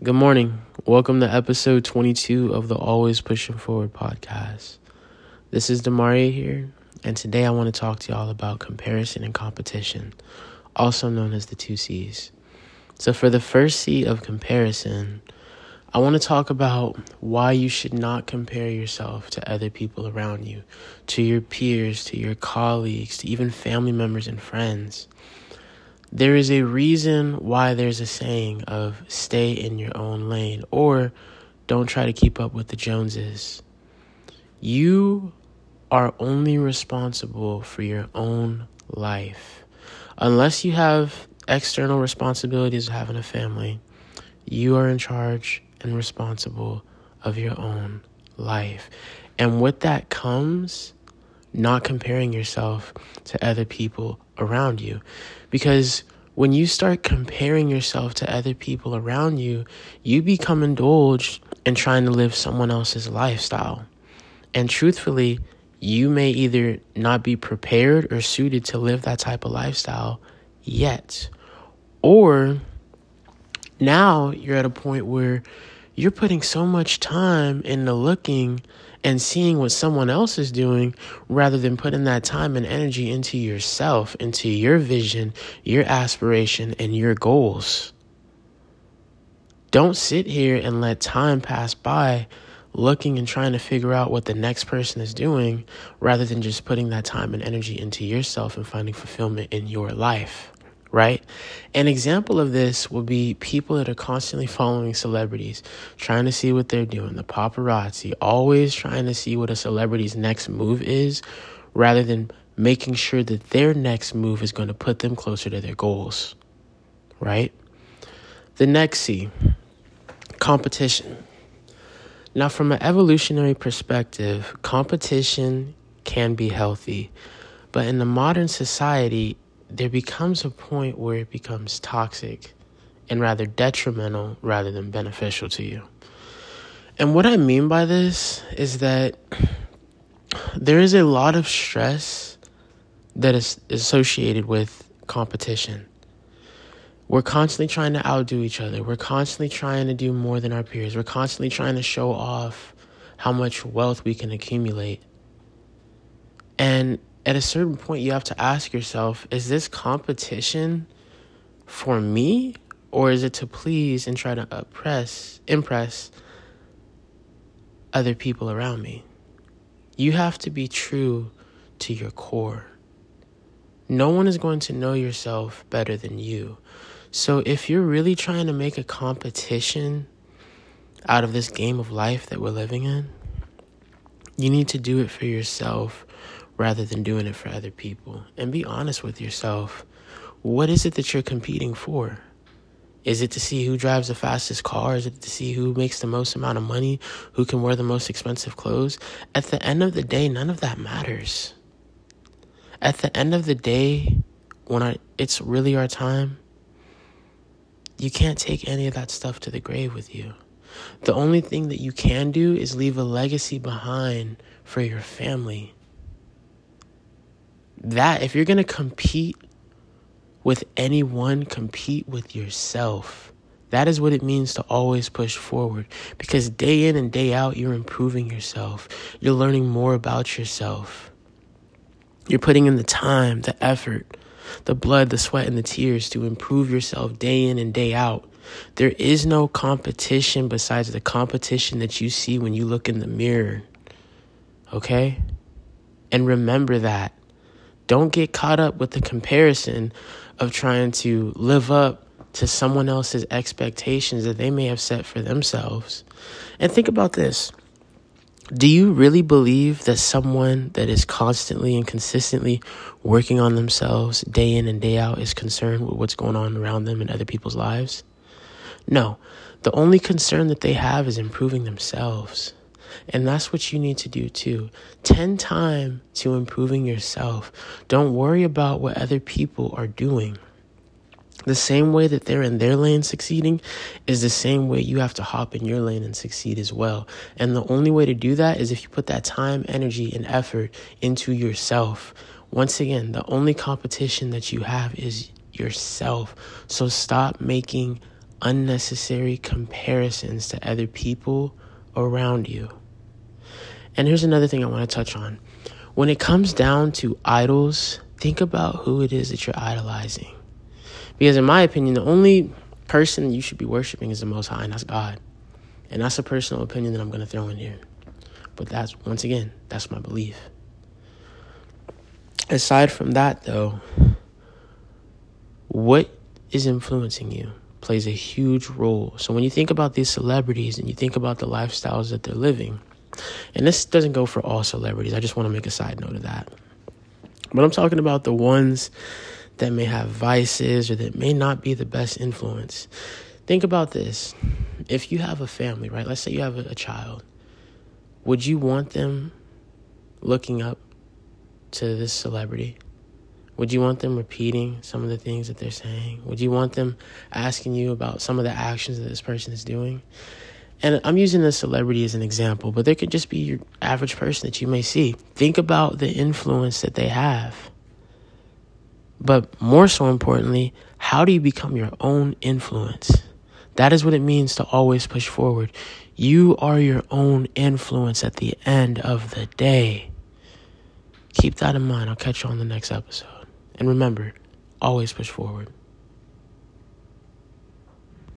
Good morning. Welcome to episode 22 of the Always Pushing Forward podcast. This is Demaria here, and today I want to talk to y'all about comparison and competition, also known as the two C's. So, for the first C of comparison, I want to talk about why you should not compare yourself to other people around you, to your peers, to your colleagues, to even family members and friends. There is a reason why there's a saying of stay in your own lane or don't try to keep up with the Joneses. You are only responsible for your own life. Unless you have external responsibilities of having a family, you are in charge and responsible of your own life. And with that comes not comparing yourself to other people around you. Because when you start comparing yourself to other people around you, you become indulged in trying to live someone else's lifestyle. And truthfully, you may either not be prepared or suited to live that type of lifestyle yet. Or now you're at a point where you're putting so much time into looking and seeing what someone else is doing rather than putting that time and energy into yourself, into your vision, your aspiration, and your goals. Don't sit here and let time pass by looking and trying to figure out what the next person is doing rather than just putting that time and energy into yourself and finding fulfillment in your life right? An example of this will be people that are constantly following celebrities, trying to see what they're doing, the paparazzi, always trying to see what a celebrity's next move is rather than making sure that their next move is going to put them closer to their goals, right? The next C, competition. Now, from an evolutionary perspective, competition can be healthy, but in the modern society, there becomes a point where it becomes toxic and rather detrimental rather than beneficial to you. And what I mean by this is that there is a lot of stress that is associated with competition. We're constantly trying to outdo each other. We're constantly trying to do more than our peers. We're constantly trying to show off how much wealth we can accumulate. And at a certain point, you have to ask yourself is this competition for me or is it to please and try to oppress, impress other people around me? You have to be true to your core. No one is going to know yourself better than you. So if you're really trying to make a competition out of this game of life that we're living in, you need to do it for yourself rather than doing it for other people. And be honest with yourself. What is it that you're competing for? Is it to see who drives the fastest car? Is it to see who makes the most amount of money? Who can wear the most expensive clothes? At the end of the day, none of that matters. At the end of the day, when I, it's really our time, you can't take any of that stuff to the grave with you. The only thing that you can do is leave a legacy behind for your family that if you're going to compete with anyone, compete with yourself. That is what it means to always push forward because day in and day out, you're improving yourself. You're learning more about yourself. You're putting in the time, the effort, the blood, the sweat, and the tears to improve yourself day in and day out. There is no competition besides the competition that you see when you look in the mirror. Okay? And remember that. Don't get caught up with the comparison of trying to live up to someone else's expectations that they may have set for themselves. And think about this. Do you really believe that someone that is constantly and consistently working on themselves day in and day out is concerned with what's going on around them in other people's lives? No. The only concern that they have is improving themselves. And that's what you need to do too. 10 time to improving yourself. Don't worry about what other people are doing. The same way that they're in their lane succeeding is the same way you have to hop in your lane and succeed as well. And the only way to do that is if you put that time, energy, and effort into yourself. Once again, the only competition that you have is yourself. So stop making unnecessary comparisons to other people around you. And here's another thing I want to touch on. When it comes down to idols, think about who it is that you're idolizing. Because, in my opinion, the only person you should be worshiping is the Most High, and that's God. And that's a personal opinion that I'm going to throw in here. But that's, once again, that's my belief. Aside from that, though, what is influencing you plays a huge role. So when you think about these celebrities and you think about the lifestyles that they're living, and this doesn't go for all celebrities, I just want to make a side note of that. But I'm talking about the ones that may have vices or that may not be the best influence. Think about this. If you have a family, right? Let's say you have a, a child. Would you want them looking up to this celebrity? Would you want them repeating some of the things that they're saying? Would you want them asking you about some of the actions that this person is doing? And I'm using a celebrity as an example, but there could just be your average person that you may see. Think about the influence that they have. But more so importantly, how do you become your own influence? That is what it means to always push forward. You are your own influence at the end of the day. Keep that in mind. I'll catch you on the next episode. And remember, always push forward.